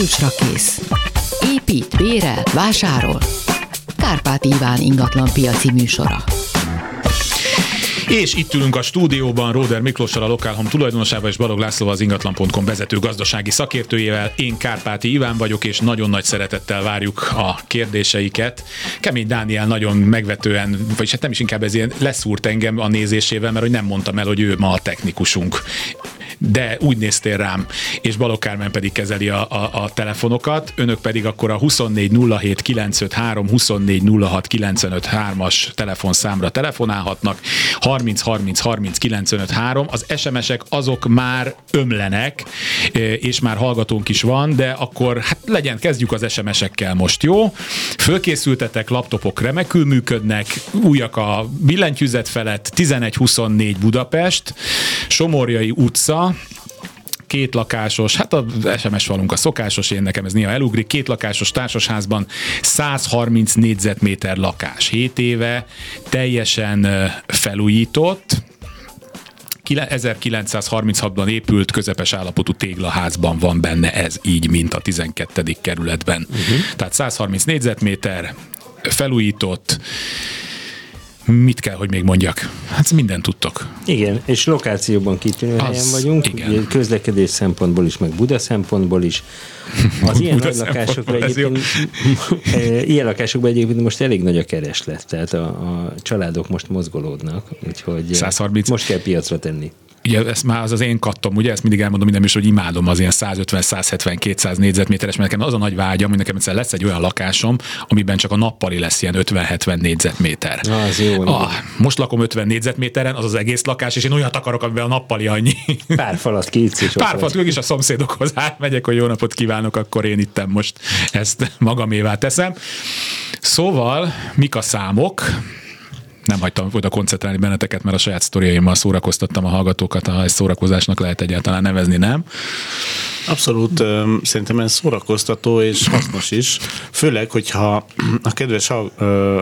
kulcsra kész. Épít, bérel, vásárol. Kárpát Iván ingatlan piaci műsora. És itt ülünk a stúdióban Róder Miklóssal, a Lokálhom tulajdonosával és Balog Lászlóval az ingatlan.com vezető gazdasági szakértőjével. Én Kárpáti Iván vagyok, és nagyon nagy szeretettel várjuk a kérdéseiket. Kemény Dániel nagyon megvetően, vagyis hát nem is inkább ez ilyen leszúrt engem a nézésével, mert hogy nem mondtam el, hogy ő ma a technikusunk de úgy néztél rám, és Balogh Kármen pedig kezeli a, a, a telefonokat, önök pedig akkor a 2407 953 2406 953 as telefonszámra telefonálhatnak, 30 30 30 953, az SMS-ek azok már ömlenek, és már hallgatónk is van, de akkor hát legyen, kezdjük az SMS-ekkel most, jó? Fölkészültetek, laptopok remekül működnek, újak a billentyűzet felett, 1124 Budapest, Somorjai utca, két lakásos, hát a SMS falunk a szokásos, én nekem ez néha elugrik, két lakásos társasházban 130 négyzetméter lakás. 7 éve teljesen felújított, 1936-ban épült közepes állapotú téglaházban van benne ez így, mint a 12. kerületben. Uh-huh. Tehát 130 négyzetméter, felújított, mit kell, hogy még mondjak? Hát mindent tudtok. Igen, és lokációban kitűnő Az, helyen vagyunk, igen. közlekedés szempontból is, meg Buda szempontból is. Az ilyen nagy lakásokra egyébként, ilyen lakásokban egyébként most elég nagy a kereslet, tehát a, a családok most mozgolódnak, úgyhogy 130. most kell piacra tenni ugye ez már az az én kattom, ugye ezt mindig elmondom minden is, hogy imádom az ilyen 150, 170, 200 négyzetméteres, mert nekem az a nagy vágyam, hogy nekem egyszer lesz egy olyan lakásom, amiben csak a nappali lesz ilyen 50-70 négyzetméter. Na, az jó. Ah, most lakom 50 négyzetméteren, az az egész lakás, és én olyat akarok, amiben a nappali annyi. Pár falat kiítsz is. Pár falat, is a szomszédokhoz átmegyek, hogy jó napot kívánok, akkor én itt most ezt magamévá teszem. Szóval, mik a számok? Nem hagytam oda koncentrálni benneteket, mert a saját sztoriaimmal szórakoztattam a hallgatókat, ha ezt szórakozásnak lehet egyáltalán nevezni, nem? Abszolút, szerintem ez szórakoztató és hasznos is, főleg, hogyha a kedves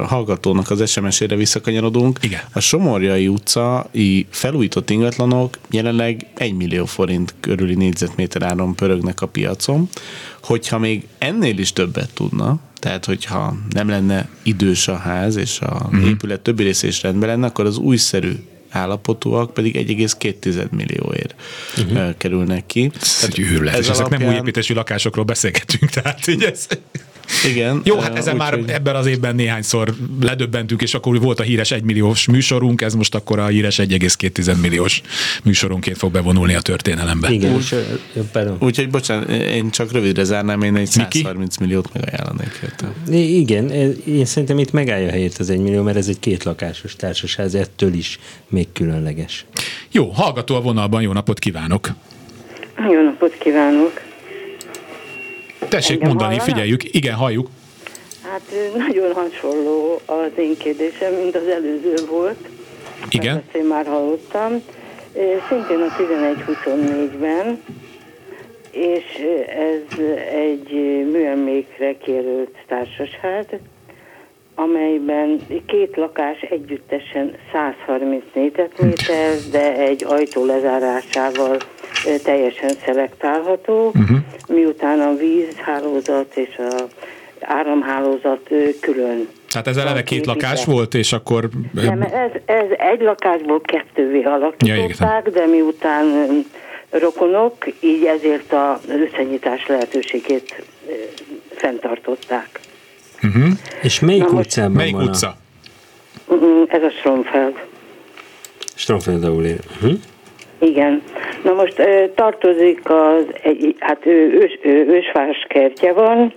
hallgatónak az SMS-ére visszakanyarodunk. Igen. A Somorjai utcai felújított ingatlanok jelenleg 1 millió forint körüli négyzetméter áron pörögnek a piacon. Hogyha még ennél is többet tudna, tehát, hogyha nem lenne idős a ház, és a mm. épület többi része is rendben lenne, akkor az újszerű állapotúak pedig 1,2 millióért uh-huh. kerülnek ki. Ez egy őrület, ez és alapján... ezek nem új építési lakásokról beszélgetünk, tehát így ez... Igen. Jó, hát ezen már hogy... ebben az évben néhányszor ledöbbentünk, és akkor volt a híres 1 milliós műsorunk, ez most akkor a híres 1,2 milliós műsorunként fog bevonulni a történelembe. Igen, Úgy, úgyhogy bocsánat, én csak rövidre zárnám, én egy 130 Miki? milliót megajánlanék érte. Igen, én szerintem itt megállja helyét az 1 millió, mert ez egy két lakásos társaság, ettől is még különleges. Jó, hallgató a vonalban, jó napot kívánok! Jó napot kívánok! Tessék mondani, hallanak? figyeljük. Igen, halljuk. Hát nagyon hasonló az én kérdésem, mint az előző volt. Igen. Ezt én már hallottam. Szintén a 11-24-ben, és ez egy műemlékre kérült társasház, amelyben két lakás együttesen 130 négyzetméter, de egy ajtó lezárásával teljesen szelektálható, uh-huh. miután a vízhálózat és a áramhálózat külön. Tehát ez eleve két lakás volt, és akkor... Nem, ez, ez egy lakásból kettővé alakították, ja, de miután rokonok, így ezért az összenyitás lehetőségét fenntartották. Uh-huh. És melyik Na utcában Melyik van utca? A... Ez a Stromfeld. Stromfeld, ahol él. Uh-huh. Igen. Na most tartozik az, hát ő, ős, ősváros kertje van,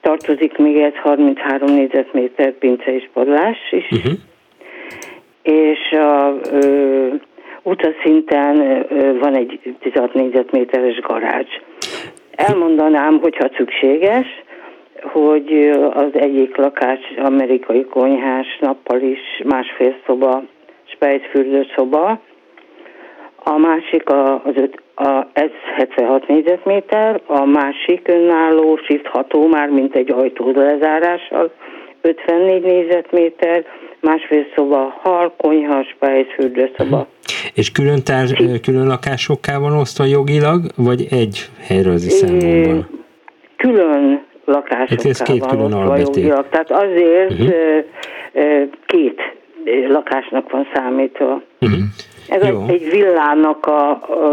tartozik még ez 33 négyzetméter pince és padlás is, uh-huh. és a ö, utaszinten ö, van egy 16 négyzetméteres garázs. Elmondanám, hogyha szükséges, hogy az egyik lakás amerikai konyhás, nappal is másfél szoba, spejtfürdő szoba, a másik a, az öt, a, ez 76 négyzetméter, a másik önálló shiftható már, mint egy ajtó lezárással, 54 négyzetméter, másfél szoba, hal, konyha, spájz, fürdőszoba. És külön, tár, külön lakásokká van osztva jogilag, vagy egy helyről számban? külön lakásokká hát két külön jogilag. Tehát azért uh-huh. két lakásnak van számítva. Uh-huh. Ez Jó. egy villának a, a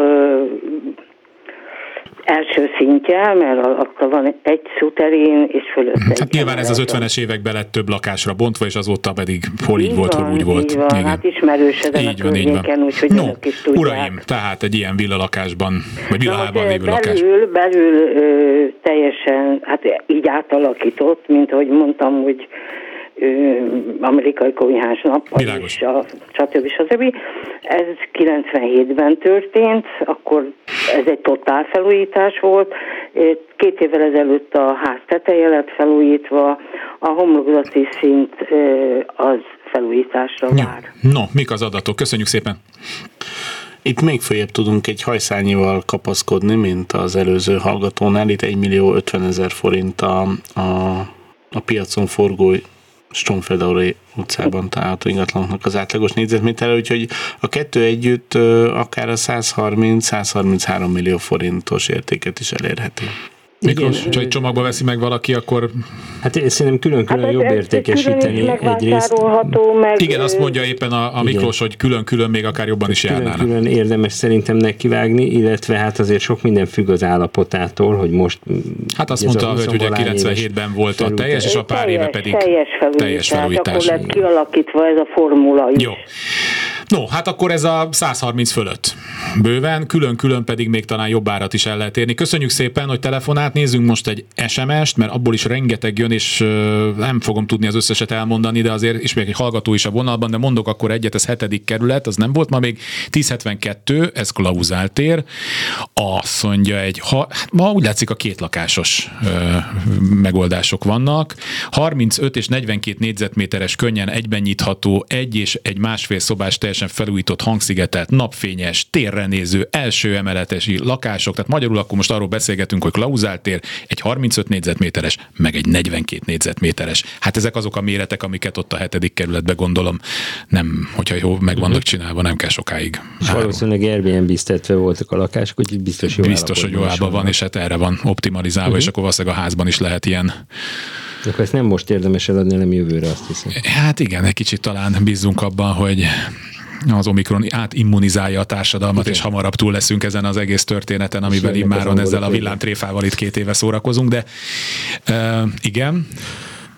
első szintje, mert akkor van egy szuterén, és fölött hát egy nyilván ez az 50-es években lett több lakásra bontva, és azóta pedig hol így, így volt, hol úgy volt. Így van, Igen. hát ismerős ezen így a van, így van. úgyhogy no, is tudják. uraim, tehát egy ilyen villa lakásban, vagy villahában lévő belül, lakás. Belül ö, teljesen, hát így átalakított, mint ahogy mondtam, hogy amerikai konyhás nappal és a stb. stb. Ez 97-ben történt, akkor ez egy totál felújítás volt. Két évvel ezelőtt a ház teteje lett felújítva, a homlokzati szint az felújításra vár. No, mik az adatok? Köszönjük szépen! Itt még följebb tudunk egy hajszányival kapaszkodni, mint az előző hallgatónál. Itt 1 millió 50 ezer forint a, a, a piacon forgó Stromfeldauri utcában található ingatlanoknak az átlagos négyzetméterre, úgyhogy a kettő együtt akár a 130-133 millió forintos értéket is elérheti. Miklós, ha egy csomagba veszi meg valaki, akkor... Hát én szerintem külön-külön hát jobb értékesíteni egyrészt. Meg... Igen, azt mondja éppen a, a Miklós, hogy külön-külön még akár jobban is járnának. Külön érdemes szerintem nekivágni, illetve hát azért sok minden függ az állapotától, hogy most... Hát azt mondta, hogy ugye 97-ben volt a teljes, és a pár teljes, éve pedig teljes felújítás. Teljes felújítás. Akkor lett kialakítva ez a formula is. Jó. No, hát akkor ez a 130 fölött. Bőven, külön-külön pedig még talán jobb árat is el lehet érni. Köszönjük szépen, hogy telefonát nézzünk most egy SMS-t, mert abból is rengeteg jön, és nem fogom tudni az összeset elmondani, de azért is még egy hallgató is a vonalban, de mondok akkor egyet, ez hetedik kerület, az nem volt ma még 1072, ez klauzáltér. Azt mondja egy, ha, hát ma úgy látszik a két lakásos ö, megoldások vannak. 35 és 42 négyzetméteres könnyen egyben nyitható, egy és egy másfél szobás teljesen felújított, hangszigetelt, napfényes, térre néző, első emeletesi lakások. Tehát magyarul akkor most arról beszélgetünk, hogy klauzáltér, egy 35 négyzetméteres, meg egy 42 négyzetméteres. Hát ezek azok a méretek, amiket ott a hetedik kerületbe gondolom, nem, hogyha jó meg vannak mhm. csinálva, nem kell sokáig. És valószínűleg Airbnb biztetve voltak a lakások, úgyhogy biztos jó Biztos, hogy jó van, van, és hát erre van optimalizálva, uh-huh. és akkor valószínűleg a házban is lehet ilyen akkor ezt nem most érdemes eladni, hanem jövőre azt hiszem. Hát igen, egy kicsit talán bízunk abban, hogy az Omikron átimmunizálja a társadalmat, Igen. és hamarabb túl leszünk ezen az egész történeten, amivel immáron ezzel a villámtréfával itt két éve szórakozunk, de uh, igen.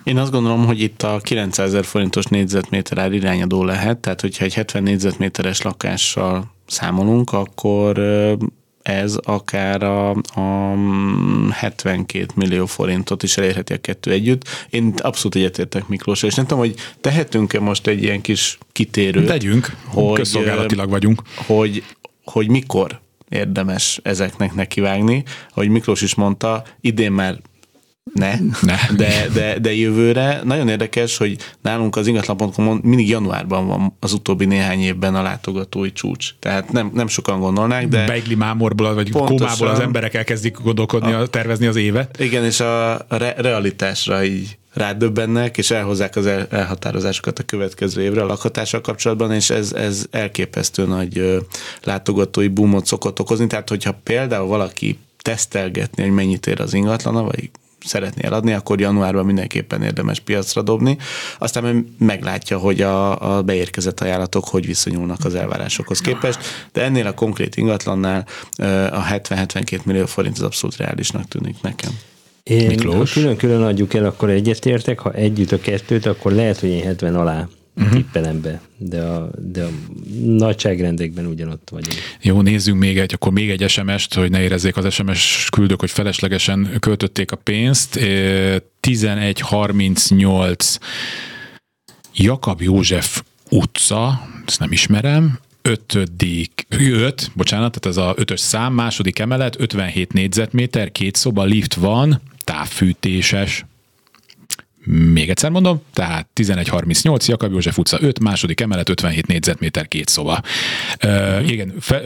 Én azt gondolom, hogy itt a 900 ezer forintos négyzetméter ár irányadó lehet, tehát hogyha egy 70 négyzetméteres lakással számolunk, akkor ez akár a, a 72 millió forintot is elérheti a kettő együtt. Én abszolút egyetértek Miklós, és nem tudom, hogy tehetünk-e most egy ilyen kis kitérőt. Tegyünk, hogy, közszolgálatilag vagyunk. Hogy, hogy mikor érdemes ezeknek nekivágni. Ahogy Miklós is mondta, idén már ne, ne. De, de, de jövőre nagyon érdekes, hogy nálunk az ingatlan.com mindig januárban van az utóbbi néhány évben a látogatói csúcs. Tehát nem, nem sokan gondolnák, de... Beigli mámorból, vagy pontosan, kómából az emberek elkezdik gondolkodni, a, tervezni az évet. Igen, és a re- realitásra így rádöbbennek, és elhozzák az el, elhatározásokat a következő évre a lakhatással kapcsolatban, és ez, ez elképesztő nagy ö, látogatói boomot szokott okozni. Tehát, hogyha például valaki tesztelgetni, hogy mennyit ér az ingatlana, vagy szeretné eladni, akkor januárban mindenképpen érdemes piacra dobni. Aztán meglátja, hogy a, a beérkezett ajánlatok hogy viszonyulnak az elvárásokhoz képest, de ennél a konkrét ingatlannál a 70-72 millió forint az abszolút reálisnak tűnik nekem. Én, Miklós? Ha külön-külön adjuk el, akkor egyetértek, ha együtt a kettőt, akkor lehet, hogy én 70 alá uh-huh. tippelem be, de a, de a nagyságrendekben ugyanott vagyunk. Jó, nézzünk még egy, akkor még egy SMS-t, hogy ne érezzék az SMS küldők, hogy feleslegesen költötték a pénzt. 1138 Jakab József utca, ezt nem ismerem, ötödik, öt, bocsánat, tehát ez a ötös szám, második emelet, 57 négyzetméter, két szoba, lift van, távfűtéses, még egyszer mondom, tehát 1138, Jakab József utca 5, második emelet, 57 négyzetméter, két szoba. Uh, igen, fe,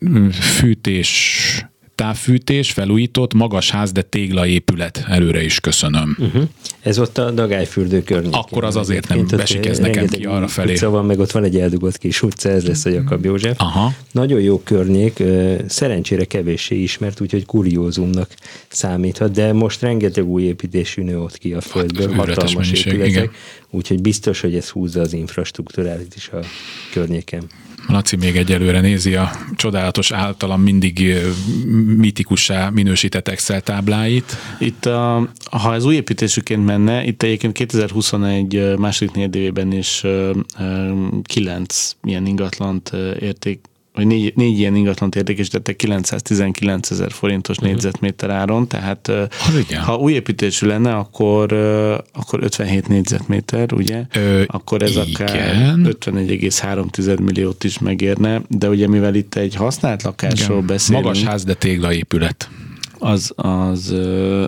uh, fűtés távfűtés, felújított, magas ház, de téglaépület. Előre is köszönöm. Uh-huh. Ez ott a Dagályfürdő környékén. Akkor az azért nem besik ez nekem ki arra felé. Szóval meg ott van egy eldugott kis utca, ez lesz a Jakab József. Aha. Nagyon jó környék, szerencsére kevéssé ismert, úgyhogy kuriózumnak számíthat, de most rengeteg új építésű nő ott ki a földből, hát, hatalmas mennyiség, épületek, igen. úgyhogy biztos, hogy ez húzza az infrastruktúrálit is a környéken. Laci még egyelőre nézi a csodálatos általam mindig mitikussá minősített Excel tábláit. Itt, a, ha ez új építésüként menne, itt egyébként 2021 második negyedévében is kilenc ilyen ingatlant érték vagy négy, négy ilyen ingatlant értékesítettek 919 ezer forintos uh-huh. négyzetméter áron, tehát uh, ha új építésű lenne, akkor, akkor 57 négyzetméter, ugye? Ö, akkor ez igen. akár 51,3 milliót is megérne, de ugye mivel itt egy használt lakásról igen. beszélünk. Magas ház, de téglaépület. Az, az,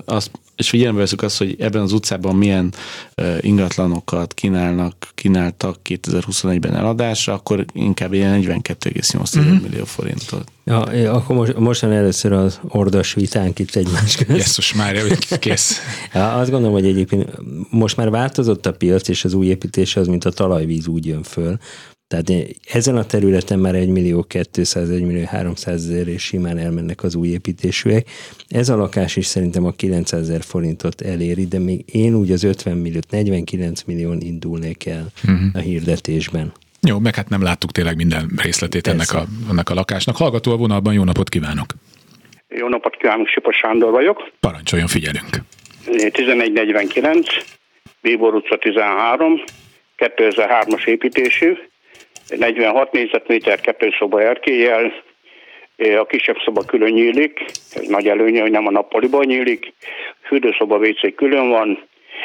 az és figyelembe veszük azt, hogy ebben az utcában milyen ingatlanokat kínálnak, kínáltak 2021-ben eladásra, akkor inkább ilyen 42,8 mm-hmm. millió forintot. Ja, akkor most, mostan először az ordas vitánk itt egymás közt. Jesszus már, kész. ja, azt gondolom, hogy egyébként most már változott a piac, és az új építés az, mint a talajvíz úgy jön föl, tehát ezen a területen már 1 millió 200, 1 millió 300 ezer és simán elmennek az új építésűek. Ez a lakás is szerintem a 900 ezer forintot eléri, de még én úgy az 50 milliót, 49 millión indulnék el uh-huh. a hirdetésben. Jó, meg hát nem láttuk tényleg minden részletét ennek a, ennek a lakásnak. Hallgató a vonalban, jó napot kívánok! Jó napot kívánok, Sipos Sándor vagyok. Parancsoljon, figyelünk! 1149, Bíbor utca 13, 2003-as építésű, 46 négyzetméter kettőszoba erkélyel, a kisebb szoba külön nyílik, ez nagy előnye, hogy nem a nappaliban nyílik, fürdőszoba WC külön van,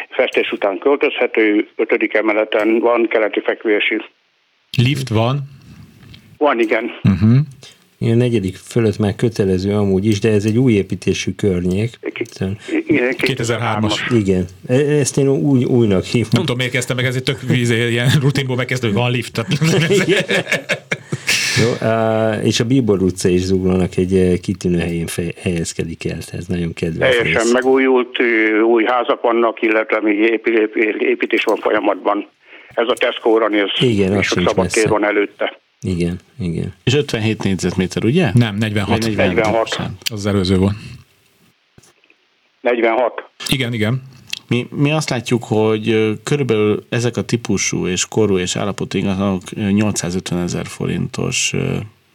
festés után költözhető, ötödik emeleten van keleti fekvési. Lift van? Van, igen. Uh-huh. A negyedik fölött már kötelező amúgy is, de ez egy új építésű környék. 2003-as. Igen. E, ezt én új, újnak hívom. Nem tudom, miért kezdtem meg, ez egy tök vízé, ilyen rutinból megkezdő, hogy van lift. Jó, és a Bíbor utca és Zuglónak egy kitűnő helyén fej, helyezkedik el, ez nagyon kedves. Teljesen rész. megújult, új házak vannak, illetve még építés van folyamatban. Ez a Tesco-ra néz, Igen, és a szabadtér van előtte. Igen, igen. És 57 négyzetméter, ugye? Nem, 46. 46. 46. Az előző volt. 46. Igen, igen. Mi, mi azt látjuk, hogy körülbelül ezek a típusú és korú és állapotú ingatlanok 850 ezer forintos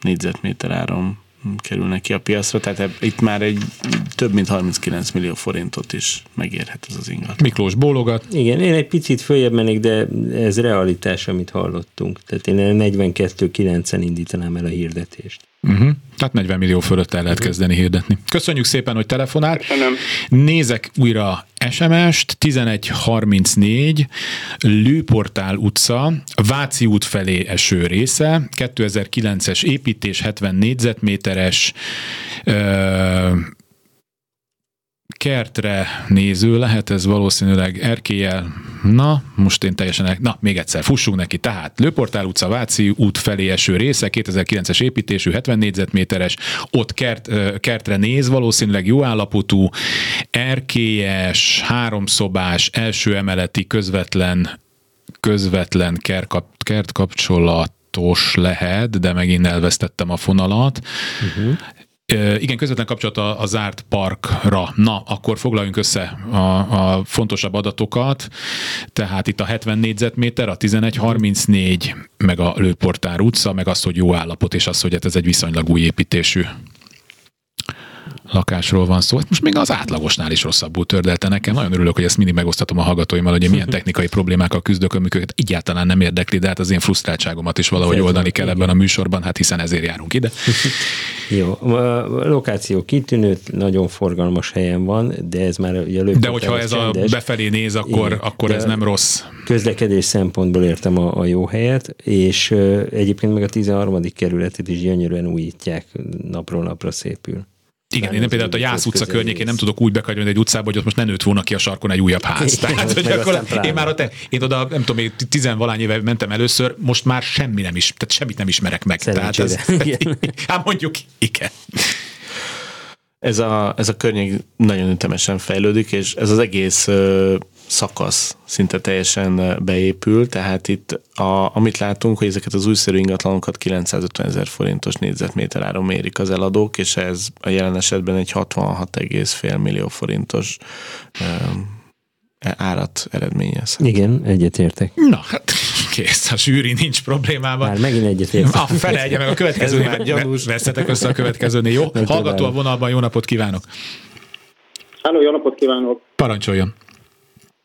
négyzetméter áron kerülnek ki a piacra, tehát itt már egy több mint 39 millió forintot is megérhet ez az ingatlan. Miklós bólogat. Igen, én egy picit följebb mennék, de ez realitás, amit hallottunk. Tehát én 42-9-en indítanám el a hirdetést. Uh-huh. Tehát 40 millió fölött el lehet kezdeni hirdetni. Köszönjük szépen, hogy telefonált. Köszönöm. Nézek újra SMS-t, 1134, Lőportál utca, Váci út felé eső része, 2009-es építés, 70 négyzetméteres, kertre néző lehet, ez valószínűleg erkélyel. Na, most én teljesen, na, még egyszer, fussunk neki. Tehát Lőportál utca, Váci út felé eső része, 2009-es építésű, 70 négyzetméteres, ott kert, kertre néz, valószínűleg jó állapotú, erkélyes, háromszobás, első emeleti közvetlen közvetlen kertkapcsolatos lehet, de megint elvesztettem a fonalat. Uh-huh. Igen, közvetlen kapcsolat a, a zárt parkra. Na, akkor foglaljunk össze a, a fontosabb adatokat. Tehát itt a 70 négyzetméter, a 1134, meg a Lőportár utca, meg az, hogy jó állapot, és az, hogy hát ez egy viszonylag új építésű lakásról van szó. Most még az átlagosnál is rosszabbul tördelte nekem. Nagyon örülök, hogy ezt mindig megosztatom a hallgatóimmal, hogy milyen technikai problémákkal küzdök, amiket egyáltalán nem érdekli, de hát az én frusztráltságomat is valahogy oldani kell ebben a műsorban, hát hiszen ezért járunk ide. Jó, a lokáció kitűnő, nagyon forgalmas helyen van, de ez már ugye De hogyha ez csendes. a befelé néz, akkor, Igen, akkor ez nem rossz. Közlekedés szempontból értem a, a jó helyet, és egyébként meg a 13. kerületet is gyönyörűen újítják, napról napra szépül. Igen, én például a Jász utca környékén nem tudok úgy bekerülni egy utcába, hogy ott most ne nőtt volna ki a sarkon egy újabb ház. Tehát, hogy akkor én már ott, én oda, nem tudom, én tizenvalány éve mentem először, most már semmi nem is, tehát semmit nem ismerek meg. Tehát ez, hát mondjuk, igen. ez a, ez a környék nagyon ütemesen fejlődik, és ez az egész ö, szakasz szinte teljesen beépül, tehát itt a, amit látunk, hogy ezeket az újszerű ingatlanokat 950 ezer forintos négyzetméter áron mérik az eladók, és ez a jelen esetben egy 66,5 millió forintos ö, árat eredményez. Igen, egyetértek. Na, hát kész, a zsűri nincs problémában. Már megint egyetértek. A felelje meg a következő gyanús. Veszetek össze a következőnél, jó? Hallgató a vonalban, jó napot kívánok! Háló, jó napot kívánok! Parancsoljon!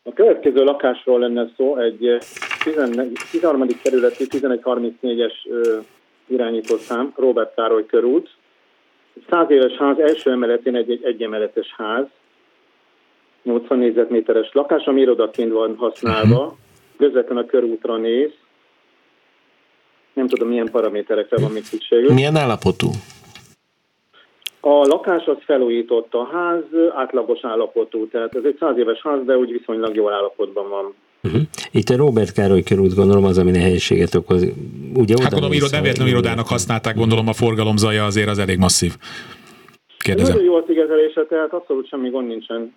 A következő lakásról lenne szó, egy 13. kerületi 1134-es irányítószám, Robert Károly körút. 100 éves ház, első emeletén egy, egy egyemeletes ház, 80 négyzetméteres lakás, ami irodaként van használva, uh-huh. közvetlen a körútra néz. Nem tudom, milyen paraméterekre van még szükségük. Milyen állapotú? A lakás az felújított, a ház átlagos állapotú, tehát ez egy száz éves ház, de úgy viszonylag jó állapotban van. Uh-huh. Itt a Robert Károly körút gondolom az, ami nehézséget okoz. Ugye hát gondolom, írod, nem véletlenül irodának használták, gondolom a forgalomzaja azért az elég masszív. Kérdezem. Nagyon jó a szigetelése, tehát abszolút semmi gond nincsen.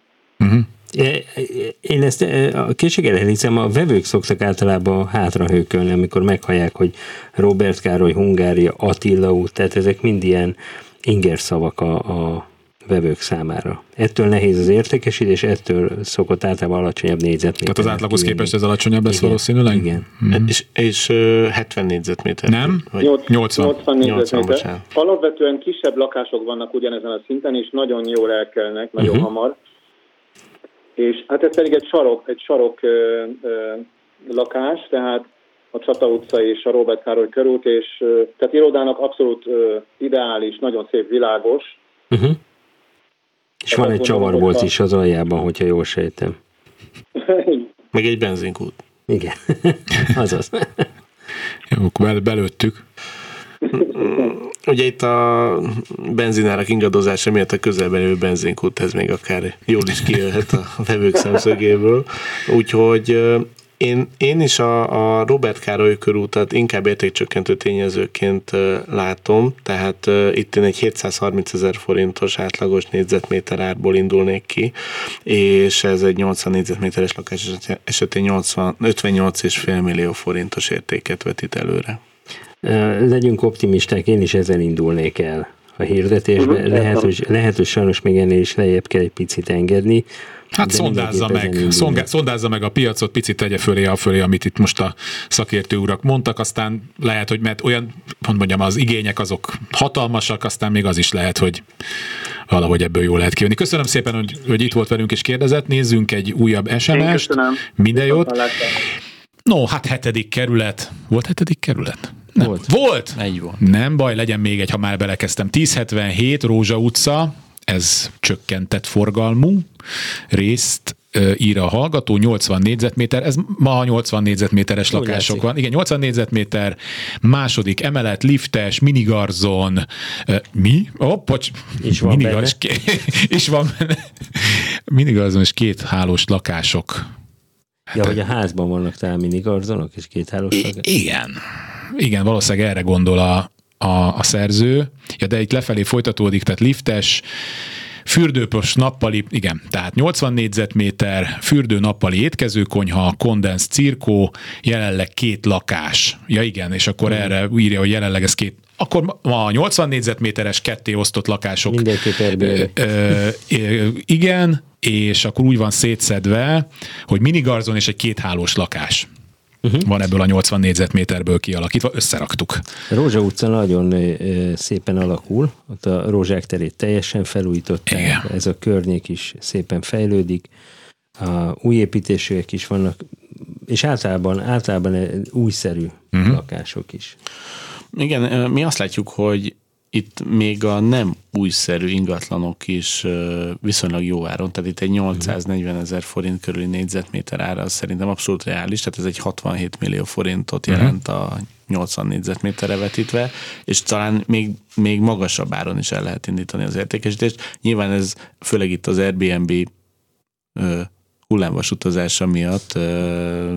Én ezt a készség elhiszem, a vevők szoktak általában hátrahőkölni, amikor meghallják, hogy Robert Károly, Hungária, Attila út, tehát ezek mind ilyen inger szavak a, a vevők számára. Ettől nehéz az értékesítés, ettől szokott általában alacsonyabb négyzetméter. Tehát az átlaghoz képest ez alacsonyabb lesz igen, valószínűleg? Igen. Mm. És, és 70 négyzetméter. Nem? Vagy 80. 80 négyzetméter. 80, Alapvetően kisebb lakások vannak ugyanezen a szinten, és nagyon jól elkelnek, nagyon uh-huh. hamar. És hát ez pedig egy sarok, egy sarok ö, ö, lakás, tehát a Csata utca és a Robert Károly körút, és tehát irodának abszolút ideális, nagyon szép, világos. Uh-huh. És van egy csavarbolt is az aljában, hogyha jól sejtem. Meg egy benzinkút. Igen, azaz. Jó, bel- belőttük. Ugye itt a benzinárak ingadozása miatt a közelben lévő benzinkút, még akár jól is kijöhet a vevők szemszögéből. Úgyhogy én, én is a, a Robert Károly körútat inkább értékcsökkentő tényezőként látom, tehát itt én egy 730 ezer forintos átlagos négyzetméter árból indulnék ki, és ez egy 80 négyzetméteres lakás esetén 80, 58,5 millió forintos értéket vetít előre. Legyünk optimisták, én is ezzel indulnék el a hirdetésbe. Uh-huh, lehet, hogy, lehet, hogy sajnos még ennél is lejjebb kell egy picit engedni. Hát szondázza meg, szongá, szondázza meg a piacot, picit tegye fölé a fölé, amit itt most a szakértő urak mondtak, aztán lehet, hogy mert olyan, hogy mondjam, az igények azok hatalmasak, aztán még az is lehet, hogy valahogy ebből jól lehet kijönni. Köszönöm szépen, hogy, hogy itt volt velünk és kérdezett. Nézzünk egy újabb SMS-t. Minden jót. No, hát hetedik kerület. Volt hetedik kerület? Nem. Volt. Volt? Egy volt. Nem baj, legyen még egy, ha már belekezdtem. 1077 Rózsa utca, ez csökkentett forgalmú részt ír a hallgató, 80 négyzetméter, ez ma 80 négyzetméteres Úgy lakások látszik. van. Igen, 80 négyzetméter, második emelet, liftes, minigarzon, mi? Oh, pocs, is van minigaz, benne. is van benne. Minigarzon és két hálós lakások. Ja, hogy a házban vannak talán minigarzonok és két hálós lakások? Igen. Igen, valószínűleg erre gondol a, a, a szerző. Ja, de itt lefelé folytatódik, tehát liftes, fürdőpos nappali, igen, tehát 80 négyzetméter, fürdő nappali étkezőkonyha, kondens cirkó, jelenleg két lakás. Ja igen, és akkor mm. erre írja, hogy jelenleg ez két akkor ma 80 négyzetméteres ketté osztott lakások. Mindenképp Igen, és akkor úgy van szétszedve, hogy minigarzon és egy kéthálós lakás uh-huh. van ebből a 80 négyzetméterből kialakítva, összeraktuk. Rózsa utca nagyon szépen alakul, ott a Rózsák terét teljesen felújították, Igen. ez a környék is szépen fejlődik, a új építésűek is vannak, és általában, általában újszerű uh-huh. lakások is. Igen, mi azt látjuk, hogy itt még a nem újszerű ingatlanok is viszonylag jó áron, tehát itt egy 840 ezer forint körüli négyzetméter ára az szerintem abszolút reális, tehát ez egy 67 millió forintot mhm. jelent a 80 négyzetméterre vetítve, és talán még, még magasabb áron is el lehet indítani az értékesítést. Nyilván ez főleg itt az Airbnb hullámvas utazása miatt ö,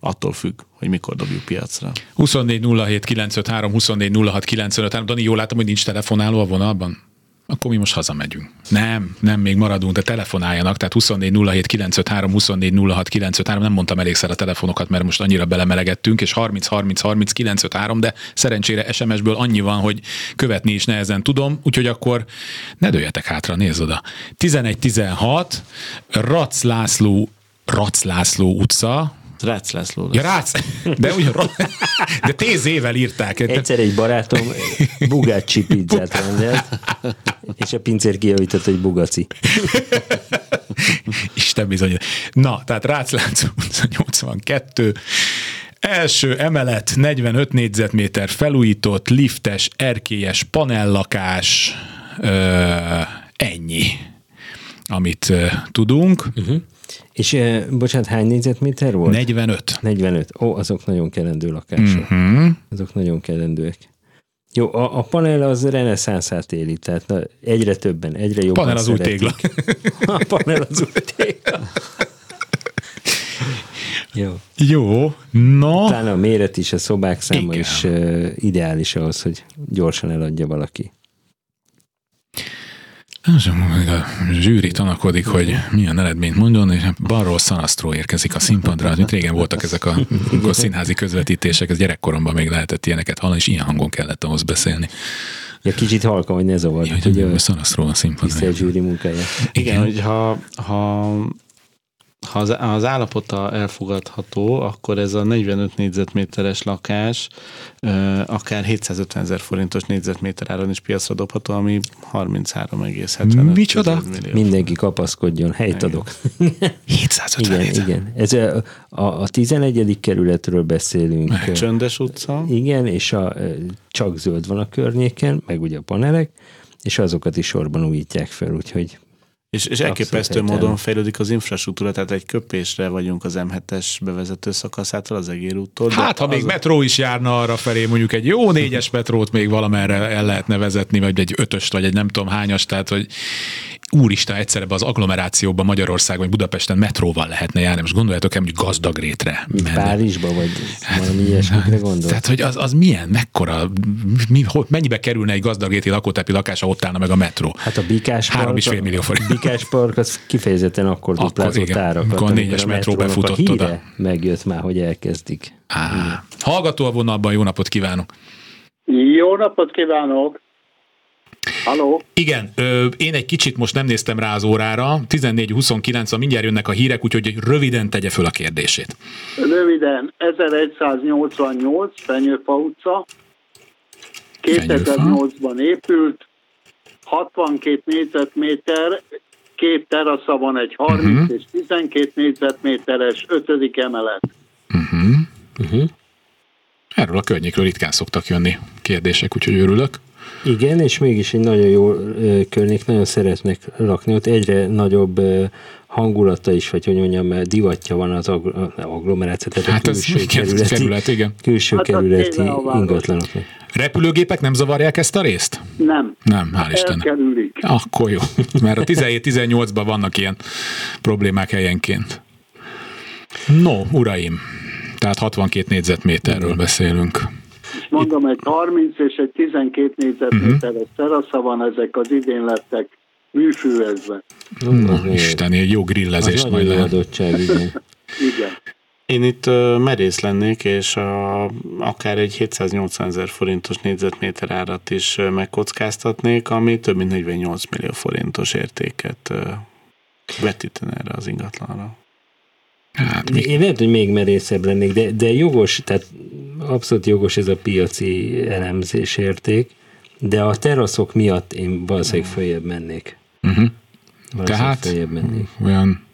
attól függ, hogy mikor dobjuk piacra. 24 07 953, 24 06 953. Dani, jól látom, hogy nincs telefonáló a vonalban? akkor mi most hazamegyünk. Nem, nem, még maradunk, de telefonáljanak, tehát 24 07 953, 24 06 953, nem mondtam elégszer a telefonokat, mert most annyira belemelegettünk, és 30 30 30 953, de szerencsére SMS-ből annyi van, hogy követni is nehezen tudom, úgyhogy akkor ne dőljetek hátra, nézd oda. 11 16, Rac László Rac László utca, Rácz László lesz. Ja, Rácz, de ugyan, de tíz évvel írták. Egyszer egy barátom Bugatti pizzát rendelt, és a pincér kijavított, hogy Bugaci. Isten bizony. Na, tehát Rácz László 82, Első emelet, 45 négyzetméter felújított, liftes, erkélyes, panellakás, ö, ennyi, amit ö, tudunk. Uh-huh. És eh, bocsánat, hány négyzetméter volt? 45. 45. Ó, azok nagyon kellendő lakások. Uh-huh. Azok nagyon kellendőek. Jó, a, a panel az reneszánszát éli, tehát na, egyre többen, egyre jobban Panel az új tégla. A panel az új tégla. Jó. Jó, no. Utána a méret is, a szobák száma Igen. is uh, ideális ahhoz, hogy gyorsan eladja valaki. A zsűri tanakodik, hogy milyen eredményt mondjon, és balról Szanasztró érkezik a színpadra. Mint régen voltak ezek a, a színházi közvetítések, ez gyerekkoromban még lehetett ilyeneket hallani, és ilyen hangon kellett ahhoz beszélni. Ja, kicsit halka, hogy ne zavarj. hogy, hogy a Szanasztró a színpadra. Tisztelt zsűri munkája. Igen, Igen hogy ha, ha az, az állapota elfogadható, akkor ez a 45 négyzetméteres lakás akár 750 ezer forintos négyzetméter áron is piacra dobható, ami 33,75 Micsoda? Millió. Mindenki kapaszkodjon, helyt adok. 750 Igen, igen. Ez a, a, a 11. kerületről beszélünk. Meg Csöndes utca. Igen, és a, csak zöld van a környéken, meg ugye a panelek, és azokat is sorban újítják fel, úgyhogy és, és elképesztő módon fejlődik az infrastruktúra, tehát egy köpésre vagyunk az M7-es bevezető szakaszától, az Egér úttól. Hát, ha még metró is járna arra felé, mondjuk egy jó négyes metrót még valamerre el lehetne vezetni, vagy egy ötöst, vagy egy nem tudom hányas, tehát hogy úristen, egyszerre az agglomerációban Magyarországon, vagy Budapesten metróval lehetne járni. Most gondoljátok el, hogy gazdag rétre. Párizsba, vagy hát, valami ilyesmikre gondol. Tehát, hogy az, az milyen, mekkora, mi, mennyibe kerülne egy gazdag réti lakótepi lakása, ott állna meg a metró? Hát a Bikás Három és fél millió forint. Bikás Park az kifejezetten akkor duplázott árakat. Akkor a négyes metró befutott oda. megjött már, hogy elkezdik. Á, hallgató a vonalban, jó napot kívánok! Jó napot kívánok! Halló? Igen, ö, én egy kicsit most nem néztem rá az órára, 14-29, mindjárt jönnek a hírek, úgyhogy röviden tegye föl a kérdését. Röviden, 1188, Fenyőfa utca, 2008-ban épült, 62 négyzetméter, két terasza van, egy 30 uh-huh. Mhm. és 12 négyzetméteres, ötödik emelet. Uh-huh. Uh-huh. Erről a környékről ritkán szoktak jönni kérdések, úgyhogy örülök. Igen, és mégis egy nagyon jó környék, nagyon szeretnek lakni, ott egyre nagyobb hangulata is, vagy hogy mondjam, divatja van az agglomeráció, tehát hát a külső kerületi, kerület, igen. külső hát kerületi ingatlanoknak. Repülőgépek nem zavarják ezt a részt? Nem. Nem, hál' Istennek. Akkor jó, mert a 17-18-ban vannak ilyen problémák helyenként. No, uraim, tehát 62 négyzetméterről beszélünk. Mondom, egy 30 és egy 12 négyzetméteres uh-huh. terasza van, ezek az idén lettek műfűvezve. Na, Isten, egy jó grillezés majd lehet. Adottság, igen. igen. Én itt merész lennék, és a, akár egy 780 ezer forintos négyzetméter árat is megkockáztatnék, ami több mint 48 millió forintos értéket vetítene erre az ingatlanra. Hát, mi... Én lehet, hogy még merészebb lennék, de, de jogos, tehát abszolút jogos ez a piaci elemzés érték, de a teraszok miatt én valószínűleg följebb mennék. Uh-huh. Tehát följebb mennék. olyan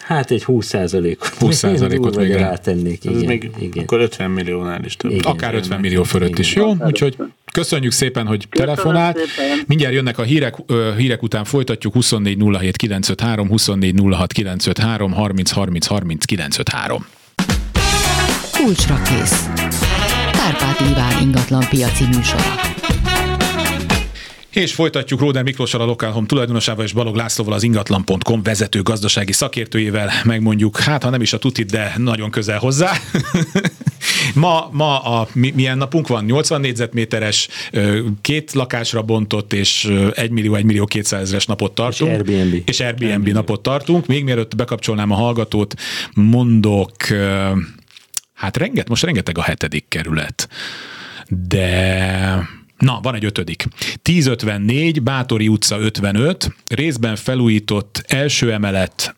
Hát egy 20 százalékot. 20 százalékot még rátennék, igen, még igen. Akkor 50 milliónál is több. Igen, Akár 50 millió fölött igen. is. Jó, úgyhogy köszönjük szépen, hogy Köszönöm telefonált. Szépen. Mindjárt jönnek a hírek, hírek után folytatjuk 24 07 953, 24 06 953, 30 30 30 953. Kulcsra kész. Kárpát Iván ingatlan piaci műsora. És folytatjuk Róder Miklóssal, a Lokálhom tulajdonosával és Balog Lászlóval, az ingatlan.com vezető gazdasági szakértőjével megmondjuk, hát ha nem is a tutit, de nagyon közel hozzá. Ma, ma a, mi, milyen napunk van? 80 négyzetméteres, két lakásra bontott és 1 millió, 1 millió 200 ezeres napot tartunk. És Airbnb. És Airbnb, Airbnb napot tartunk. Még mielőtt bekapcsolnám a hallgatót, mondok, hát renget, most rengeteg a hetedik kerület. De Na, van egy ötödik. 1054, Bátori utca 55, részben felújított első emelet,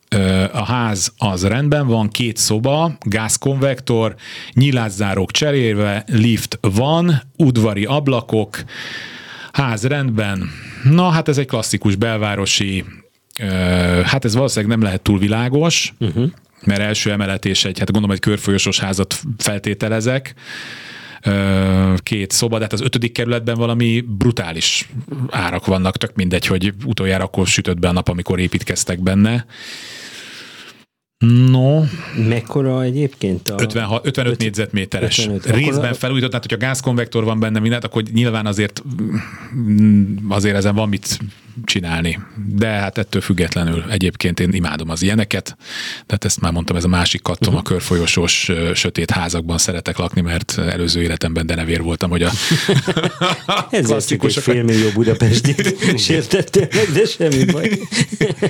a ház az rendben van, két szoba, gázkonvektor, nyilászárók cserélve, lift van, udvari ablakok, ház rendben. Na, hát ez egy klasszikus belvárosi, hát ez valószínűleg nem lehet túl világos, uh-huh. mert első emelet és egy, hát gondolom egy körfolyosos házat feltételezek két szoba, de hát az ötödik kerületben valami brutális árak vannak, tök mindegy, hogy utoljára akkor sütött be a nap, amikor építkeztek benne. No. Mekkora egyébként? A 56, 55 négyzetméteres. 55. Részben a... felújított, tehát hogyha gázkonvektor van benne mindent, akkor nyilván azért azért ezen van mit csinálni. De hát ettől függetlenül egyébként én imádom az ilyeneket. Tehát ezt már mondtam, ez a másik kattom, uh-huh. a körfolyosós sötét házakban szeretek lakni, mert előző életemben denevér voltam, hogy a klasszikus félmillió Budapesti sértettél meg, de semmi baj.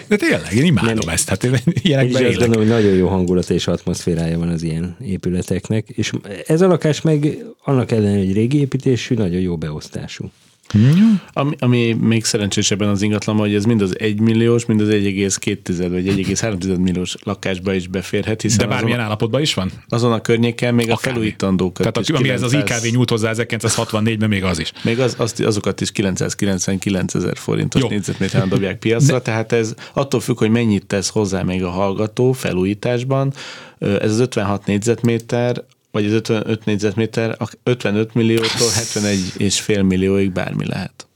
De tényleg, én imádom Nem. ezt. Hát én ilyenekben gondolom, hogy nagyon jó hangulata és atmoszférája van az ilyen épületeknek, és ez a lakás meg annak ellenére, hogy régi építésű, nagyon jó beosztású. Hmm. Ami, ami még szerencsésebben az ingatlan, hogy ez mind az 1 milliós, mind az 1,2 vagy 1,3 milliós lakásba is beférhet. Hiszen De bármilyen azon, állapotban is van? Azon a környéken még Akármi. a felújítandókat Tehát a, ami 900, ez az IKV nyújt hozzá 1964-ben még az is. Még az, azt, azokat is 999 ezer forintos négyzetméteren dobják piacra, De... tehát ez attól függ, hogy mennyit tesz hozzá még a hallgató felújításban. Ez az 56 négyzetméter, vagy az 55 négyzetméter, 55 milliótól 71 és fél millióig bármi lehet.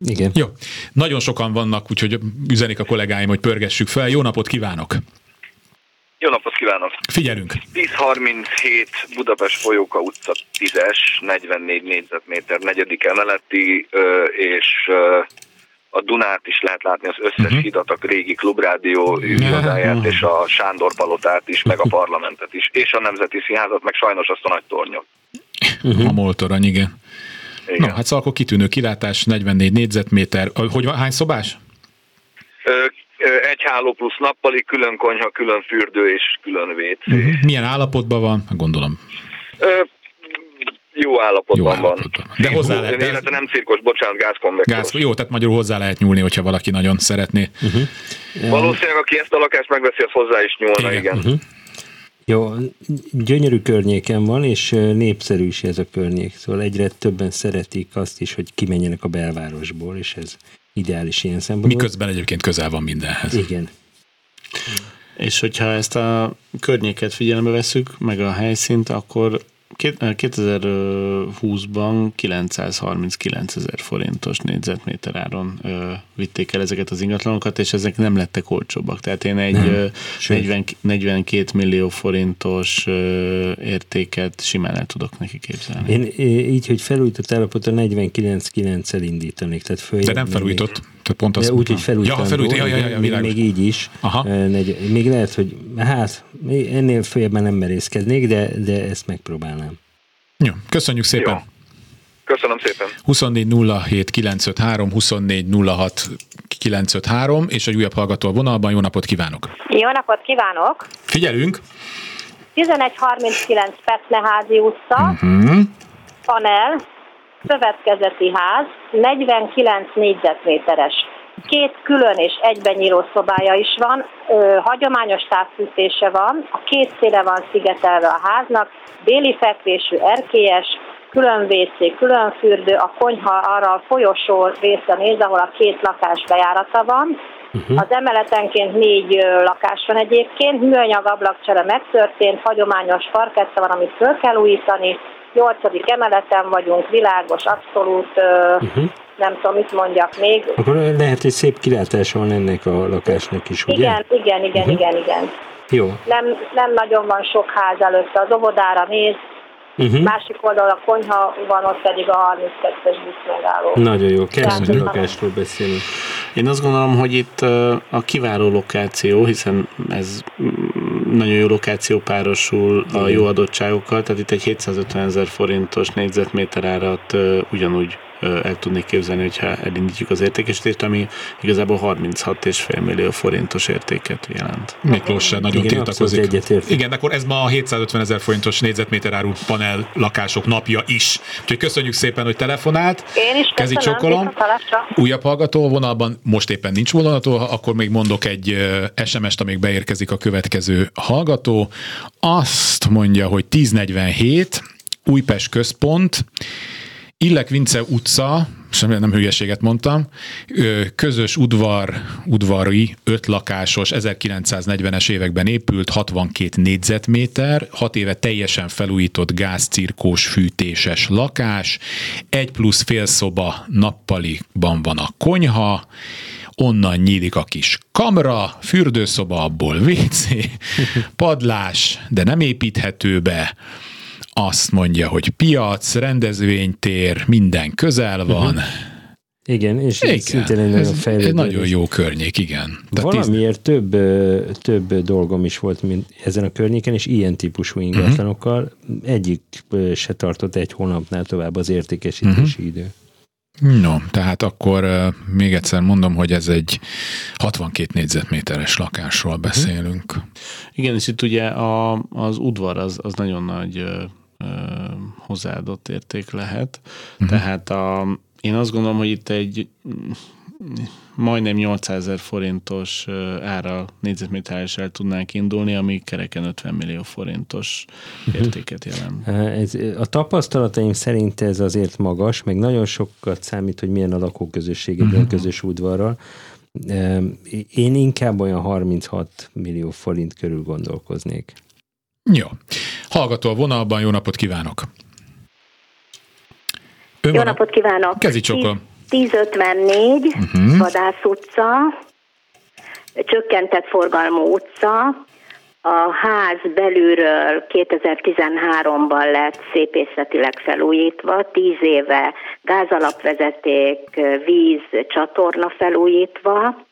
Igen. Jó. Nagyon sokan vannak, úgyhogy üzenik a kollégáim, hogy pörgessük fel. Jó napot kívánok! Jó napot kívánok! Figyelünk! 1037 Budapest Folyóka utca 10-es, 44 négyzetméter, negyedik emeleti, és a Dunát is lehet látni, az összes uh-huh. hidat, a régi klubrádió irodáját, és a Sándor palotát is, meg a parlamentet is, és a Nemzeti Színházat, meg sajnos azt a nagy tornyot. Uh-huh. A moltorany, igen. igen. No, hát szóval akkor kitűnő kilátás, 44 négyzetméter. Hogy hány szobás? Egy háló plusz nappali, külön konyha, külön fürdő és külön WC. Uh-huh. Milyen állapotban van? Gondolom jó állapotban, jó állapotban van. De hozzá lehet. De... Illetve nem cirkos, bocsánat, gázkonvektoros. Gáz, jó, tehát magyarul hozzá lehet nyúlni, hogyha valaki nagyon szeretné. Uh-huh. Valószínűleg, aki ezt a lakást megveszi, az hozzá is nyúlna, igen. igen. Uh-huh. Jó, gyönyörű környéken van, és népszerű is ez a környék, szóval egyre többen szeretik azt is, hogy kimenjenek a belvárosból, és ez ideális ilyen szempontból. Miközben egyébként közel van mindenhez. Igen. És hogyha ezt a környéket figyelembe veszük, meg a helyszínt, akkor 2020-ban 939 ezer forintos négyzetméter áron ö, vitték el ezeket az ingatlanokat, és ezek nem lettek olcsóbbak. Tehát én egy ö, 40, 42 millió forintos ö, értéket simán el tudok neki képzelni. Én így, hogy felújított állapotban 49-9-el indítanék. Tehát De nem felújított. Még, tehát pont az, de úgy, hogy felújítandó, ja, felújít, ja, ja, ja, még, még így is. Aha. Negy, még lehet, hogy hát ennél följebben nem merészkednék, de, de ezt megpróbálnám. Jó, köszönjük szépen. Jó. Köszönöm szépen. 24 07 953, 24 06 953, és egy újabb hallgató a vonalban. Jó napot kívánok! Jó napot kívánok! Figyelünk! 1139 Petleházi utca, uh-huh. panel, szövetkezeti ház, 49 négyzetméteres. Két külön és egyben nyíló szobája is van, ö, hagyományos távfűtése van, a két széle van szigetelve a háznak, déli fekvésű erkélyes, külön WC, külön fürdő, a konyha arra a folyosó része néz, ahol a két lakás bejárata van. Uh-huh. Az emeletenként négy lakás van egyébként, műanyag ablakcsere megtörtént, hagyományos parketta van, amit föl kell újítani, nyolcadik emeleten vagyunk, világos, abszolút, uh-huh. nem tudom, mit mondjak még. Akkor lehet, hogy szép kilátás van ennek a lakásnak is, ugye? Igen, igen, igen, uh-huh. igen, igen. Jó. Nem, nem nagyon van sok ház előtte, az óvodára néz, Uh-huh. Másik oldal a konyha van, ott pedig a 32-es busz megálló. Nagyon jó, kereső lakásról beszélünk. Én azt gondolom, hogy itt a kiváló lokáció, hiszen ez nagyon jó lokáció párosul a jó adottságokkal, tehát itt egy 750 ezer forintos négyzetméter árat ugyanúgy el tudnék képzelni, hogyha elindítjuk az értékesítést, ami igazából 36,5 millió forintos értéket jelent. Miklós se nagyon Igen, tiltakozik. Igen, akkor ez ma a 750 ezer forintos négyzetméter áru panel lakások napja is. Úgyhogy köszönjük szépen, hogy telefonált. Én is Kezi csokolom. Újabb hallgató vonalban, most éppen nincs vonalható, akkor még mondok egy SMS-t, amíg beérkezik a következő hallgató. Azt mondja, hogy 1047, Újpest központ, Illek Vince utca, semmi nem hülyeséget mondtam, közös udvar, udvari, öt lakásos, 1940-es években épült, 62 négyzetméter, 6 éve teljesen felújított gázcirkós fűtéses lakás, egy plusz félszoba nappaliban van a konyha, onnan nyílik a kis kamra, fürdőszoba, abból WC, padlás, de nem építhető be, azt mondja, hogy piac, rendezvénytér, minden közel van. Uh-huh. Igen, és igen, szintén egy nagyon fejlődő. Nagyon jó környék, igen. De Valamiért tíz... több, több dolgom is volt mint ezen a környéken, és ilyen típusú ingatlanokkal uh-huh. egyik se tartott egy hónapnál tovább az értékesítési uh-huh. idő. No, tehát akkor uh, még egyszer mondom, hogy ez egy 62 négyzetméteres lakásról beszélünk. Igen, és itt ugye a, az udvar az, az nagyon nagy uh, hozzáadott érték lehet. Uh-huh. Tehát a, én azt gondolom, hogy itt egy majdnem 800 ezer forintos ára négyzetméteres el tudnánk indulni, ami kereken 50 millió forintos mhm. értéket jelent. Ez, a tapasztalataim szerint ez azért magas, meg nagyon sokat számít, hogy milyen a lakóközösségekben uh-huh. közös udvarral. Én inkább olyan 36 millió forint körül gondolkoznék. Jó. Hallgató a vonalban, jó napot kívánok! Ön jó napot kívánok! Kezi csokol. 1054, uh-huh. Vadász utca, csökkentett forgalmú utca, a ház belülről 2013-ban lett szépészetileg felújítva, 10 éve gázalapvezeték, víz, csatorna felújítva,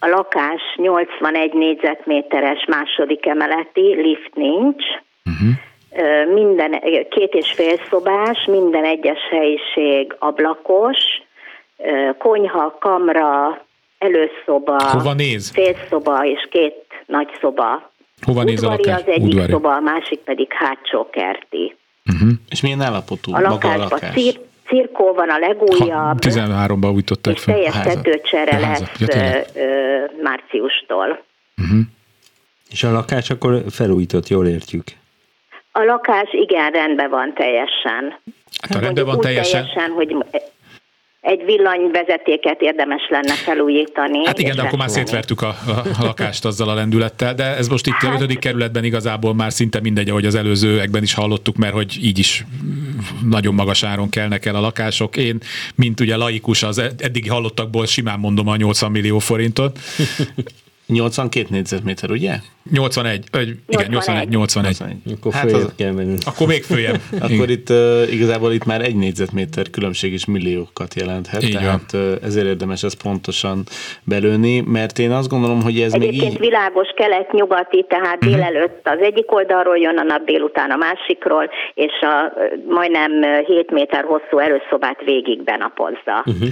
a lakás 81 négyzetméteres második emeleti, lift nincs. Uh-huh. Minden, két és fél szobás, minden egyes helyiség ablakos, konyha, kamra, előszoba, Hova néz? félszoba és két nagy szoba. Hova néz a lakás? az egyik Udvari. szoba, a másik pedig hátsó kerti. Uh-huh. És milyen állapotú a maga a lakás? Cír, Cirkó van a legújabb. 13-ban újították fel. Teljes tetőcsere lesz ja, ö, ö, márciustól. Uh-huh. És a lakás akkor felújított, jól értjük? A lakás igen, rendben van teljesen. Hát a rendben van teljesen. teljesen, hogy egy villanyvezetéket érdemes lenne felújítani. Hát igen, de akkor már szétvertük a, a, a lakást azzal a lendülettel, de ez most itt hát, a ötödik kerületben igazából már szinte mindegy, ahogy az előzőekben is hallottuk, mert hogy így is nagyon magas áron kelnek el a lakások. Én, mint ugye laikus, az eddigi hallottakból simán mondom a 80 millió forintot. 82 négyzetméter, ugye? 81, ögy, igen, 81, 81. 81. Akkor hát az, kell menni. Akkor még följebb. Akkor itt uh, igazából itt már egy négyzetméter különbség is milliókat jelenthet, így tehát uh, ezért érdemes ezt pontosan belőni, mert én azt gondolom, hogy ez Egyébként még így... világos kelet-nyugati, tehát uh-huh. délelőtt az egyik oldalról jön a nap, délután a másikról, és a majdnem 7 méter hosszú előszobát végig benapozza. Uh-huh.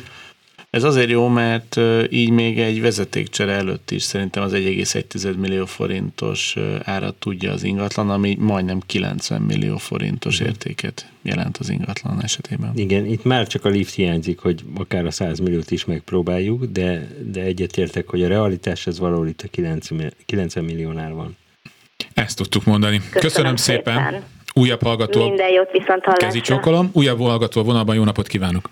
Ez azért jó, mert így még egy vezetékcsere előtt is szerintem az 1,1 millió forintos árat tudja az ingatlan, ami majdnem 90 millió forintos értéket jelent az ingatlan esetében. Igen, itt már csak a lift hiányzik, hogy akár a 100 milliót is megpróbáljuk, de, de egyetértek, hogy a realitás az valahol itt a 90 milliónál van. Ezt tudtuk mondani. Köszönöm, Köszönöm szépen. szépen. Újabb hallgató. Minden jót viszont hallásra. Kezi csokolom. Újabb hallgató a vonalban. Jó napot kívánok.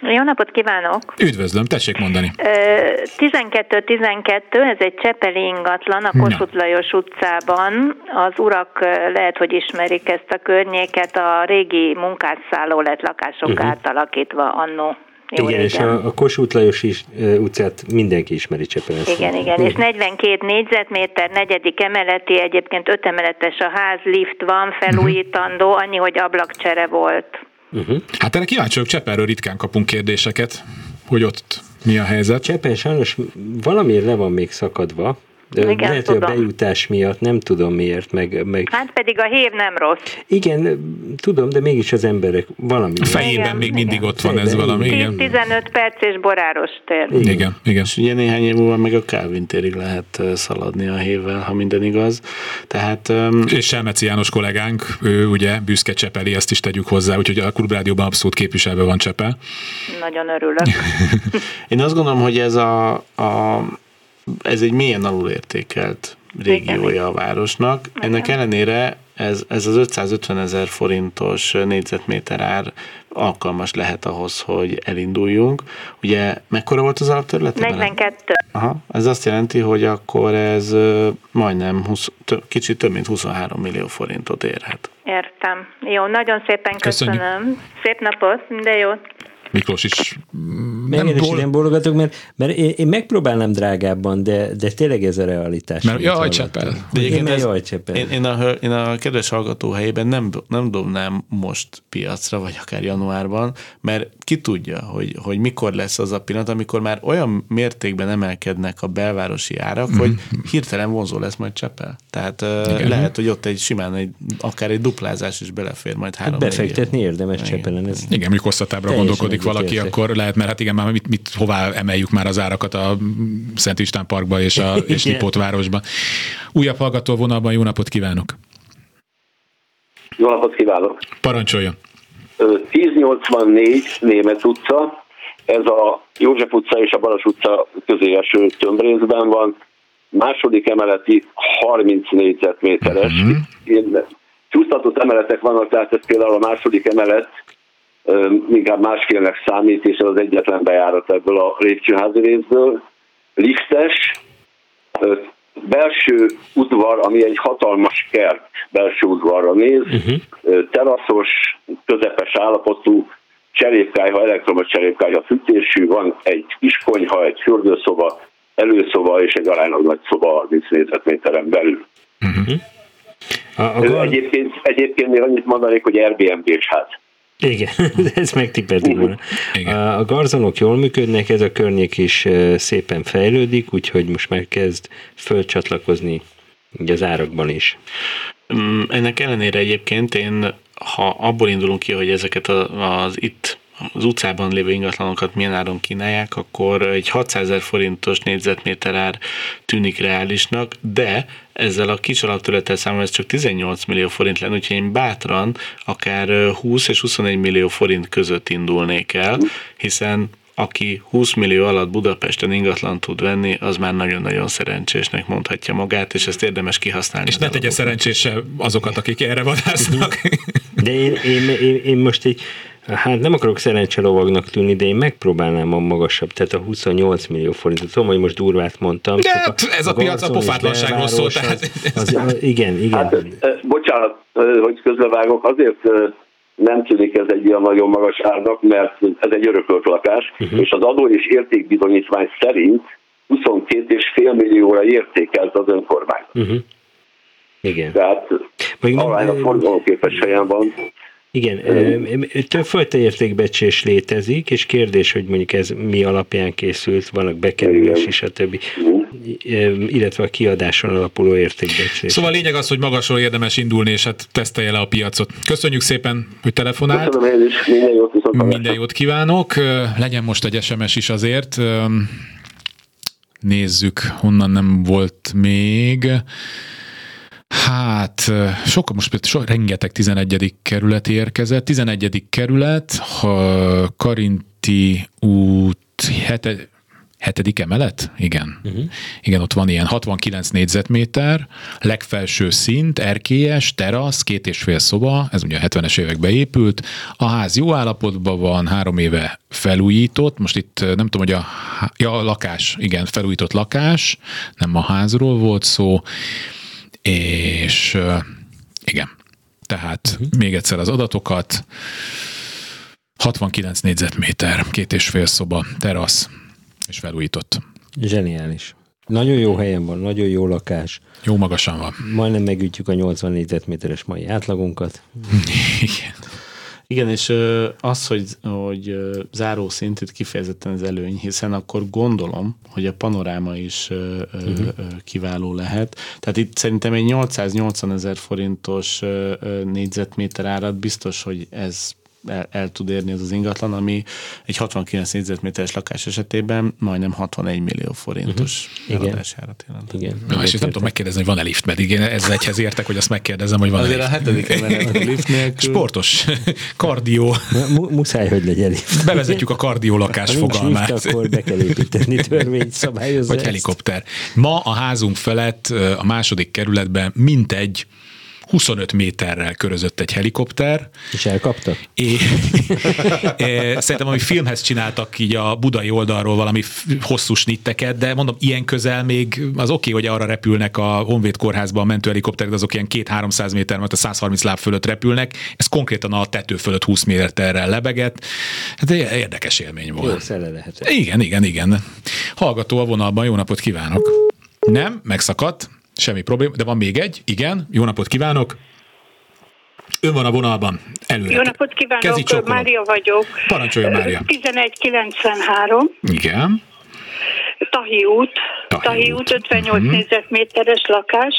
Jó napot kívánok! Üdvözlöm, tessék mondani. 12-12, ez egy Csepeli ingatlan a Kossuth Lajos utcában. Az urak lehet, hogy ismerik ezt a környéket, a régi munkásszálló lett lakások uh-huh. átalakítva annó. Jó igen, régen. és a, a Kossuth Lajos is, utcát mindenki ismeri Csepelen. Igen, igen, és 42 négyzetméter, negyedik emeleti, egyébként öt emeletes a ház, lift van, felújítandó, annyi, hogy ablakcsere volt. Uh-huh. Hát erre kíváncsi vagyok, Csepelről ritkán kapunk kérdéseket, hogy ott mi a helyzet. Csepen sajnos valamiért le van még szakadva, De Igen, lehet, tudom. hogy a bejutás miatt, nem tudom miért, meg, meg... Hát pedig a hév nem rossz. Igen, tudom, de mégis az emberek valami... A fejében igen, még mindig igen. ott van ez valami, igen. 10-15 perc és boráros tér. Igen, igen. igen. És ugye néhány év múlva meg a Calvin térig lehet szaladni a hévvel, ha minden igaz. Tehát... Um... És Selmeci János kollégánk, ő ugye büszke Csepeli, ezt is tegyük hozzá, úgyhogy a Klubrádióban abszolút képviselve van Csepel. Nagyon örülök. Én azt gondolom, hogy ez a, a ez egy mélyen alulértékelt régiója a városnak. Ennek ellenére ez, ez az 550 ezer forintos négyzetméter ár alkalmas lehet ahhoz, hogy elinduljunk. Ugye mekkora volt az alapterület? 42. Aha, ez azt jelenti, hogy akkor ez majdnem 20, kicsit több mint 23 millió forintot érhet. Értem. Jó, nagyon szépen köszönöm. Köszönjük. Szép napot, minden jót. Miklós is nem, én ból... nem bólogatok, mert, mert én, én megpróbálnám drágábban, de, de tényleg ez a realitás. Mert jaj, Csepel. De én, ez, jaj, Csepel. Én, én, a, én a kedves hallgató helyében nem, nem dobnám most piacra, vagy akár januárban, mert ki tudja, hogy, hogy mikor lesz az a pillanat, amikor már olyan mértékben emelkednek a belvárosi árak, mm. hogy hirtelen vonzó lesz majd Csepel. Tehát Igen. lehet, hogy ott egy simán egy, akár egy duplázás is belefér majd három hát befektetni érdemes Csepelen. Ez Igen, mikor hosszatábbra gondolkodik valaki, értek. akkor lehet, mert hát igen, már mit, mit, hová emeljük már az árakat a Szent István Parkba és, a, és Lipótvárosba. Újabb hallgató vonalban, jó napot kívánok! Jó napot kívánok! Parancsoljon! 1084 Német utca, ez a József utca és a Baras utca közé eső tömbrészben van, második emeleti 30 négyzetméteres. Uh-huh. Csúsztatott emeletek vannak, tehát ez például a második emelet inkább másfélnek számít, és ez az egyetlen bejárat ebből a lépcsőházi részből. Liftes, belső udvar, ami egy hatalmas kert belső udvarra néz, uh-huh. teraszos, közepes állapotú, cserépkályha, elektromos cserépkályha fűtésű, van egy kiskonyha, egy fürdőszoba, előszoba és egy aránylag nagy szoba 30 négyzetméteren belül. Uh-huh. A, a... Egyébként, egyébként még annyit mondanék, hogy Airbnb-s ház. Igen, ezt megtippeltük volna. A garzonok jól működnek, ez a környék is szépen fejlődik, úgyhogy most már kezd fölcsatlakozni ugye az árakban is. Mm, ennek ellenére egyébként én, ha abból indulunk ki, hogy ezeket az itt az utcában lévő ingatlanokat milyen áron kínálják, akkor egy 600 ezer forintos négyzetméter ár tűnik reálisnak, de ezzel a kis alapterülettel számolva ez csak 18 millió forint lenne, úgyhogy én bátran akár 20 és 21 millió forint között indulnék el, hiszen aki 20 millió alatt Budapesten ingatlan tud venni, az már nagyon-nagyon szerencsésnek mondhatja magát, és ezt érdemes kihasználni. És ne tegye szerencsése azokat, akik erre vadásznak. De én, én, én, én most egy Hát nem akarok szerencselovagnak tűnni, de én megpróbálnám a magasabb, tehát a 28 millió forintot. Tudom, hogy most durvát mondtam. De hát ez a, a piac a pofátlanságról szól. Tehát... Az, az, igen, igen. Hát, bocsánat, hogy közbevágok, azért nem tűnik ez egy ilyen nagyon magas árnak, mert ez egy örökölt lakás, uh-huh. és az adó és értékbizonyítvány szerint 22,5 millióra értékelt az önkormány. Uh-huh. Igen. Tehát aránylag forgalomképes helyen van. Igen, többfajta értékbecsés létezik, és kérdés, hogy mondjuk ez mi alapján készült, vannak bekerülés is, a többi, illetve a kiadáson alapuló értékbecsés. Szóval a lényeg az, hogy magasról érdemes indulni, és hát tesztelje le a piacot. Köszönjük szépen, hogy telefonált. Köszönöm én is, minden jót, minden jót kívánok. Legyen most egy SMS is azért. Nézzük, honnan nem volt még. Hát, sok, most so, rengeteg 11. kerület érkezett. 11. kerület, ha Karinti út hete, hetedik emelet? Igen. Uh-huh. Igen, ott van ilyen 69 négyzetméter, legfelső szint, erkélyes, terasz, két és fél szoba, ez ugye a 70-es években épült. A ház jó állapotban van, három éve felújított, most itt nem tudom, hogy a, ja, a lakás, igen, felújított lakás, nem a házról volt szó, és igen, tehát uh-huh. még egyszer az adatokat, 69 négyzetméter, két és fél szoba, terasz, és felújított. Zseniális. Nagyon jó helyen van, nagyon jó lakás. Jó magasan van. Majdnem megütjük a 80 négyzetméteres mai átlagunkat. Igen. Igen, és az, hogy, hogy záró szintű kifejezetten az előny, hiszen akkor gondolom, hogy a panoráma is uh-huh. kiváló lehet. Tehát itt szerintem egy 880 ezer forintos négyzetméter árat biztos, hogy ez el, el tud érni ez az ingatlan, ami egy 69 négyzetméteres lakás esetében majdnem 61 millió forintos uh-huh. eladásárat jelent. Igen. Na, és nem tudom megkérdezni, hogy van-e lift, mert én ezzel egyhez értek, hogy azt megkérdezem, hogy van-e Azért lift. a hetedik emelet a lift nélkül. Sportos, kardió. Muszáj, hogy legyen lift. Bevezetjük a kardió lakás ha fogalmát. Lift, akkor be kell építeni törvényszabályozást. Vagy helikopter. Ma a házunk felett a második kerületben mintegy 25 méterrel körözött egy helikopter. És elkapta? É, é, szerintem, ami filmhez csináltak így a budai oldalról valami hosszú snitteket, de mondom, ilyen közel még az oké, okay, hogy arra repülnek a Honvéd kórházban a mentőhelikopterek, azok ilyen 2-300 méter, mert a 130 láb fölött repülnek, ez konkrétan a tető fölött 20 méterrel lebegett. Hát érdekes élmény volt. Jó lehet. Igen, igen, igen. Hallgató a vonalban, jó napot kívánok! Nem, megszakadt. Semmi probléma, de van még egy, igen, jó napot kívánok! Ön van a vonalban, előre. Jó napot kívánok, Mária vagyok. Parancsolja, Mária. 1193. Igen. Tahi út, Tahi, Tahi út, 58 uh-huh. négyzetméteres lakás.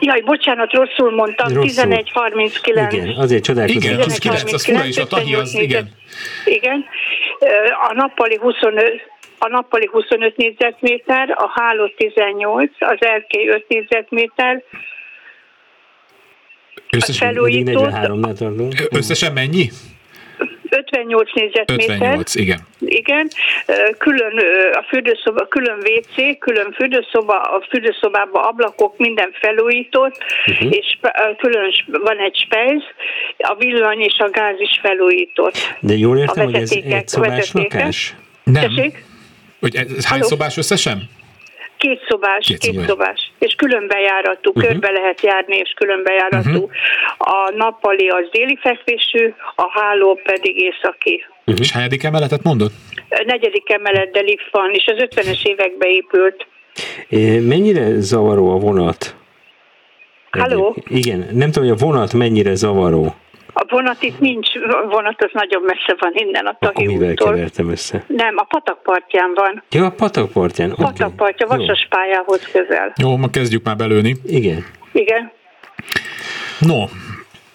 Jaj, bocsánat, rosszul mondtam, rosszul. 1139. Igen, azért csodálkozom. Igen, 11, az fura is, a Tahi az, igen. Igen, a nappali 25, a nappali 25 négyzetméter, a háló 18, az erkély 5 négyzetméter, Összesen, felújított. Összesen mennyi? 58 négyzetméter. 58, igen. Igen. Külön a fürdőszoba, külön WC, külön fürdőszoba, a fürdőszobában ablakok, minden felújított, uh-huh. és külön van egy spejz, a villany és a gáz is felújított. De jól értem, hogy ez egy szobás lakás? Nem. Tessék? Hogy ez hány Halló? szobás összesen? Két szobás, két, két szobás. És külön bejáratú, uh-huh. körbe lehet járni, és külön bejáratú. Uh-huh. A nappali az déli fekvésű, a háló pedig északi. Uh-huh. És hányadik emeletet mondod? A negyedik emelet, de lift van, és az 50-es évekbe épült. É, mennyire zavaró a vonat? Halló? Igen, nem tudom, hogy a vonat mennyire zavaró. A vonat itt nincs, a vonat az nagyon messze van innen a Tahi Akkor mivel kevertem össze? Nem, a patakpartján van. Ja, a patakpartján. Okay. Patakpartja, vasas pályához közel. Jó, ma kezdjük már belőni. Igen. Igen. No,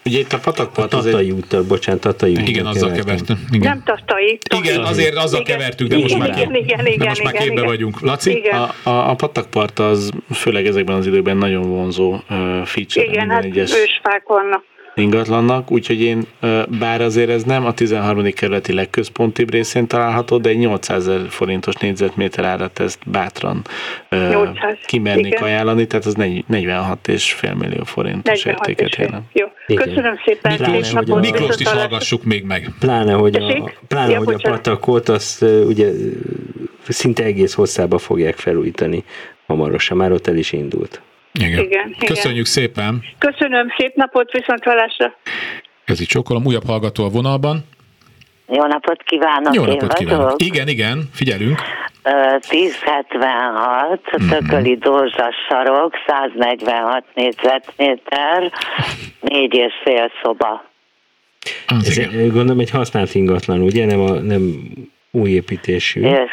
Ugye itt a patakpart a Tatai egy... úttal, bocsánat, Tatai úttal Igen, azzal kevertünk. Igen. Nem Tatai. Igen, azért azzal igen. kevertük, de igen, most igen, már, igen, igen, igen, de most már képbe igen. vagyunk. Laci? Igen. A, a, a patakpart az főleg ezekben az időben nagyon vonzó uh, feature. Igen, hát egyes... ősfák vannak ingatlannak, úgyhogy én, bár azért ez nem a 13. kerületi legközpontibb részén található, de egy 800 ezer forintos négyzetméter árat ezt bátran 800, kimernék igen. ajánlani, tehát az 46,5 millió forintos értéket jelent. Jó, köszönöm szépen. Miklós, hogy a, Miklós is hallgassuk még meg. Pláne, hogy a, pláne, ja, hogy a patakot azt ugye szinte egész hosszába fogják felújítani hamarosan, már ott el is indult. Igen. igen Köszönjük igen. szépen. Köszönöm, szép napot, viszont hallásra. Ez itt csokolom, újabb hallgató a vonalban. Jó napot kívánok, Jó napot kívánok. Igen, igen, figyelünk. 1076, mm-hmm. Tököli Dózsas sarok, 146 négyzetméter, négy és fél szoba. Az Ez, igen. Gondolom egy használt ingatlan, ugye? Nem, a, nem új építésű. És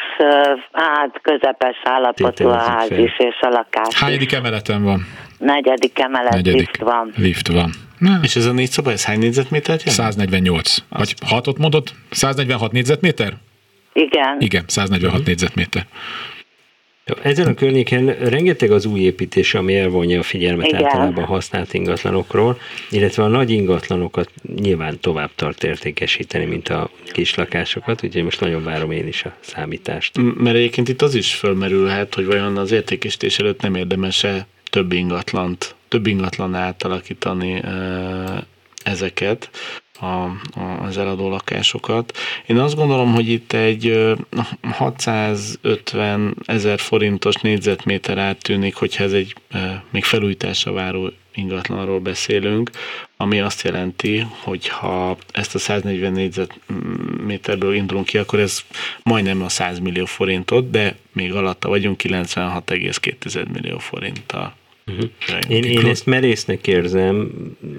hát közepes állapotú a ház is, és a lakás Hányadik emeleten van? Negyedik emelet Negyedik. lift van. Lift van. Na. És ez a négy szoba, ez hány négyzetméter? 148. Azt. Vagy hatot mondott? 146 négyzetméter? Igen. Igen, 146 uh-huh. négyzetméter. Ezen a környéken rengeteg az új építés, ami elvonja a figyelmet Igen. általában használt ingatlanokról, illetve a nagy ingatlanokat nyilván tovább tart értékesíteni, mint a kis lakásokat, úgyhogy most nagyon várom én is a számítást. Mert egyébként itt az is fölmerülhet, hogy vajon az értékesítés előtt nem érdemese több ingatlant, több ingatlan átalakítani ezeket, a, a, az eladó lakásokat. Én azt gondolom, hogy itt egy 650 ezer forintos négyzetméter áttűnik, hogyha ez egy még felújításra váró ingatlanról beszélünk, ami azt jelenti, hogy ha ezt a 140 négyzetméterből indulunk ki, akkor ez majdnem a 100 millió forintot, de még alatta vagyunk 96,2 millió forinttal Uh-huh. Én, én ezt merésznek érzem,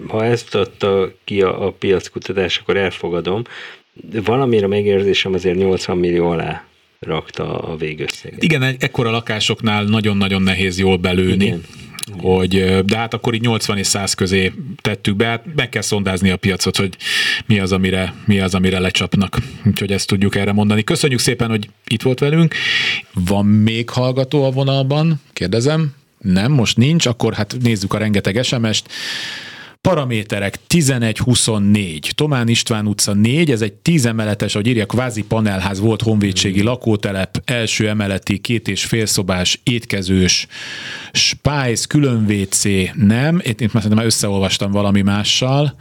ha ezt adta ki a, a piackutatás, akkor elfogadom, de valamire megérzésem azért 80 millió alá rakta a végösszeget. Igen, ekkora lakásoknál nagyon-nagyon nehéz jól belőni. Igen hogy, de hát akkor így 80 és 100 közé tettük be, hát meg kell szondázni a piacot, hogy mi az, amire, mi az, amire lecsapnak. Úgyhogy ezt tudjuk erre mondani. Köszönjük szépen, hogy itt volt velünk. Van még hallgató a vonalban? Kérdezem. Nem, most nincs, akkor hát nézzük a rengeteg SMS-t. Paraméterek 11-24, Tomán István utca 4, ez egy 10 emeletes, ahogy írja, kvázi panelház volt honvédségi mm. lakótelep, első emeleti, két és félszobás, étkezős, Spice, külön WC, nem, itt, itt már már összeolvastam valami mással,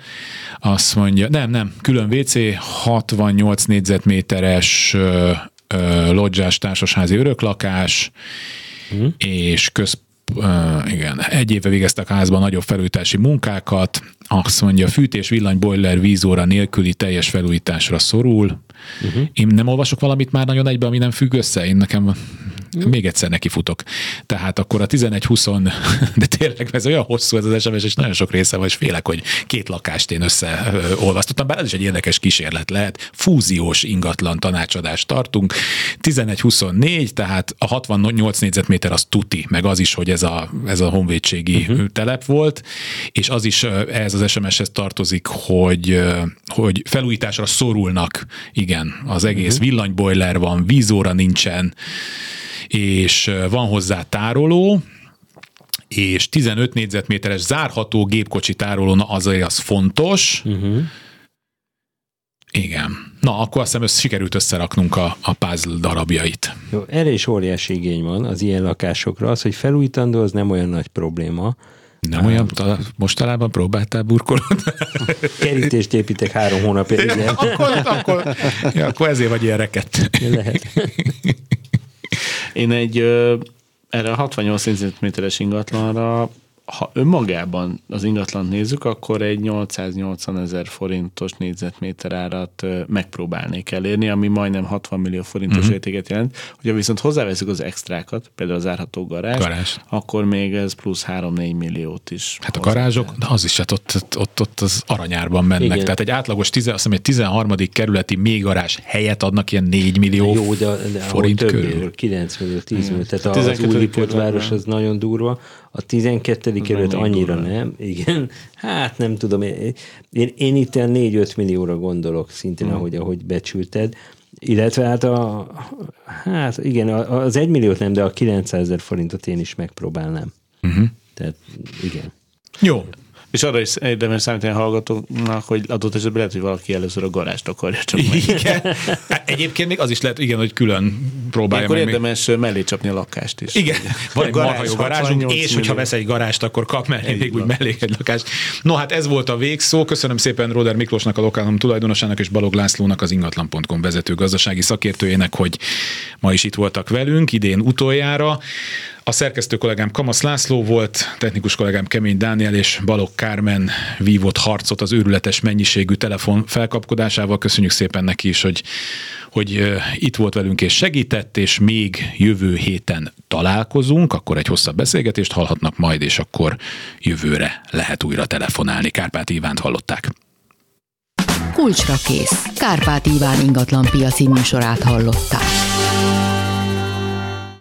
azt mondja, nem, nem, külön WC, 68 négyzetméteres ö, ö, lodzsás társasházi öröklakás, mm. és köz uh, igen, egy éve végeztek házban nagyobb felújítási munkákat, azt mondja, fűtés, villany, boiler, vízóra nélküli teljes felújításra szorul. Uh-huh. Én nem olvasok valamit már nagyon egybe, ami nem függ össze. Én nekem még egyszer neki futok. Tehát akkor a 11-20, de tényleg ez olyan hosszú ez az SMS, és nagyon sok része van, és félek, hogy két lakást én összeolvasztottam, bár ez is egy érdekes kísérlet lehet. Fúziós ingatlan tanácsadást tartunk. 11-24, tehát a 68 négyzetméter az tuti, meg az is, hogy ez a, ez a honvédségi uh-huh. telep volt, és az is ehhez az SMS-hez tartozik, hogy, hogy felújításra szorulnak, igen, az egész uh-huh. villanyboiler van, vízóra nincsen, és van hozzá tároló, és 15 négyzetméteres zárható gépkocsi tároló, na azért az fontos. Uh-huh. Igen. Na, akkor azt hiszem, össze, sikerült összeraknunk a, a puzzle darabjait. Jó, erre is óriási igény van az ilyen lakásokra. Az, hogy felújítandó, az nem olyan nagy probléma. Nem olyan, ta, mostanában próbáltál burkolni? Kerítést építek három hónapja. Ja, akkor, akkor, ja, akkor ezért vagy ilyen reket. Lehet. Én egy erre a 68 cm-es ingatlanra ha önmagában az ingatlant nézzük, akkor egy 880 ezer forintos négyzetméter árat megpróbálnék elérni, ami majdnem 60 millió forintos uh-huh. értéket jelent. Hogyha viszont hozzáveszünk az extrákat, például az árható garázs, garázs. akkor még ez plusz 3-4 milliót is. Hát a garázsok, de az is, hát ott, ott, ott, ott az aranyárban mennek. Igen. Tehát egy átlagos, tize, azt hiszem, egy 13. kerületi még garázs helyet adnak ilyen 4 millió Jó, de, de forint több körül. 9 millió, 10 millió. Tehát az új város az nagyon durva. A 12. kerület annyira durva. nem, igen. Hát nem tudom, én, én itt 4-5 millióra gondolok szintén, hmm. ahogy, ahogy becsülted. Illetve hát a, hát igen, az 1 milliót nem, de a 900 ezer forintot én is megpróbálnám. Uh-huh. Tehát igen. Jó, és arra is érdemes számítani a hallgatóknak, hogy adott esetben lehet, hogy valaki először a garást akarja csak Igen. Hát egyébként még az is lehet, igen, hogy külön próbálja Akkor meg. érdemes még. mellé csapni a lakást is. Igen, van egy marha jó garázsunk, és hogyha vesz egy garást, akkor kap mellé még úgy mellé egy lakást. No, hát ez volt a végszó. Köszönöm szépen Roder Miklósnak, a lokálom tulajdonosának, és Balog Lászlónak, az ingatlan.com vezető gazdasági szakértőjének, hogy ma is itt voltak velünk, idén utoljára. A szerkesztő kollégám Kamasz László volt, technikus kollégám Kemény Dániel és Balok Kármen vívott harcot az őrületes mennyiségű telefon felkapkodásával. Köszönjük szépen neki is, hogy, hogy itt volt velünk és segített, és még jövő héten találkozunk, akkor egy hosszabb beszélgetést hallhatnak majd, és akkor jövőre lehet újra telefonálni. Kárpát Ivánt hallották. Kulcsra kész. Kárpát Iván ingatlan piaci műsorát hallották.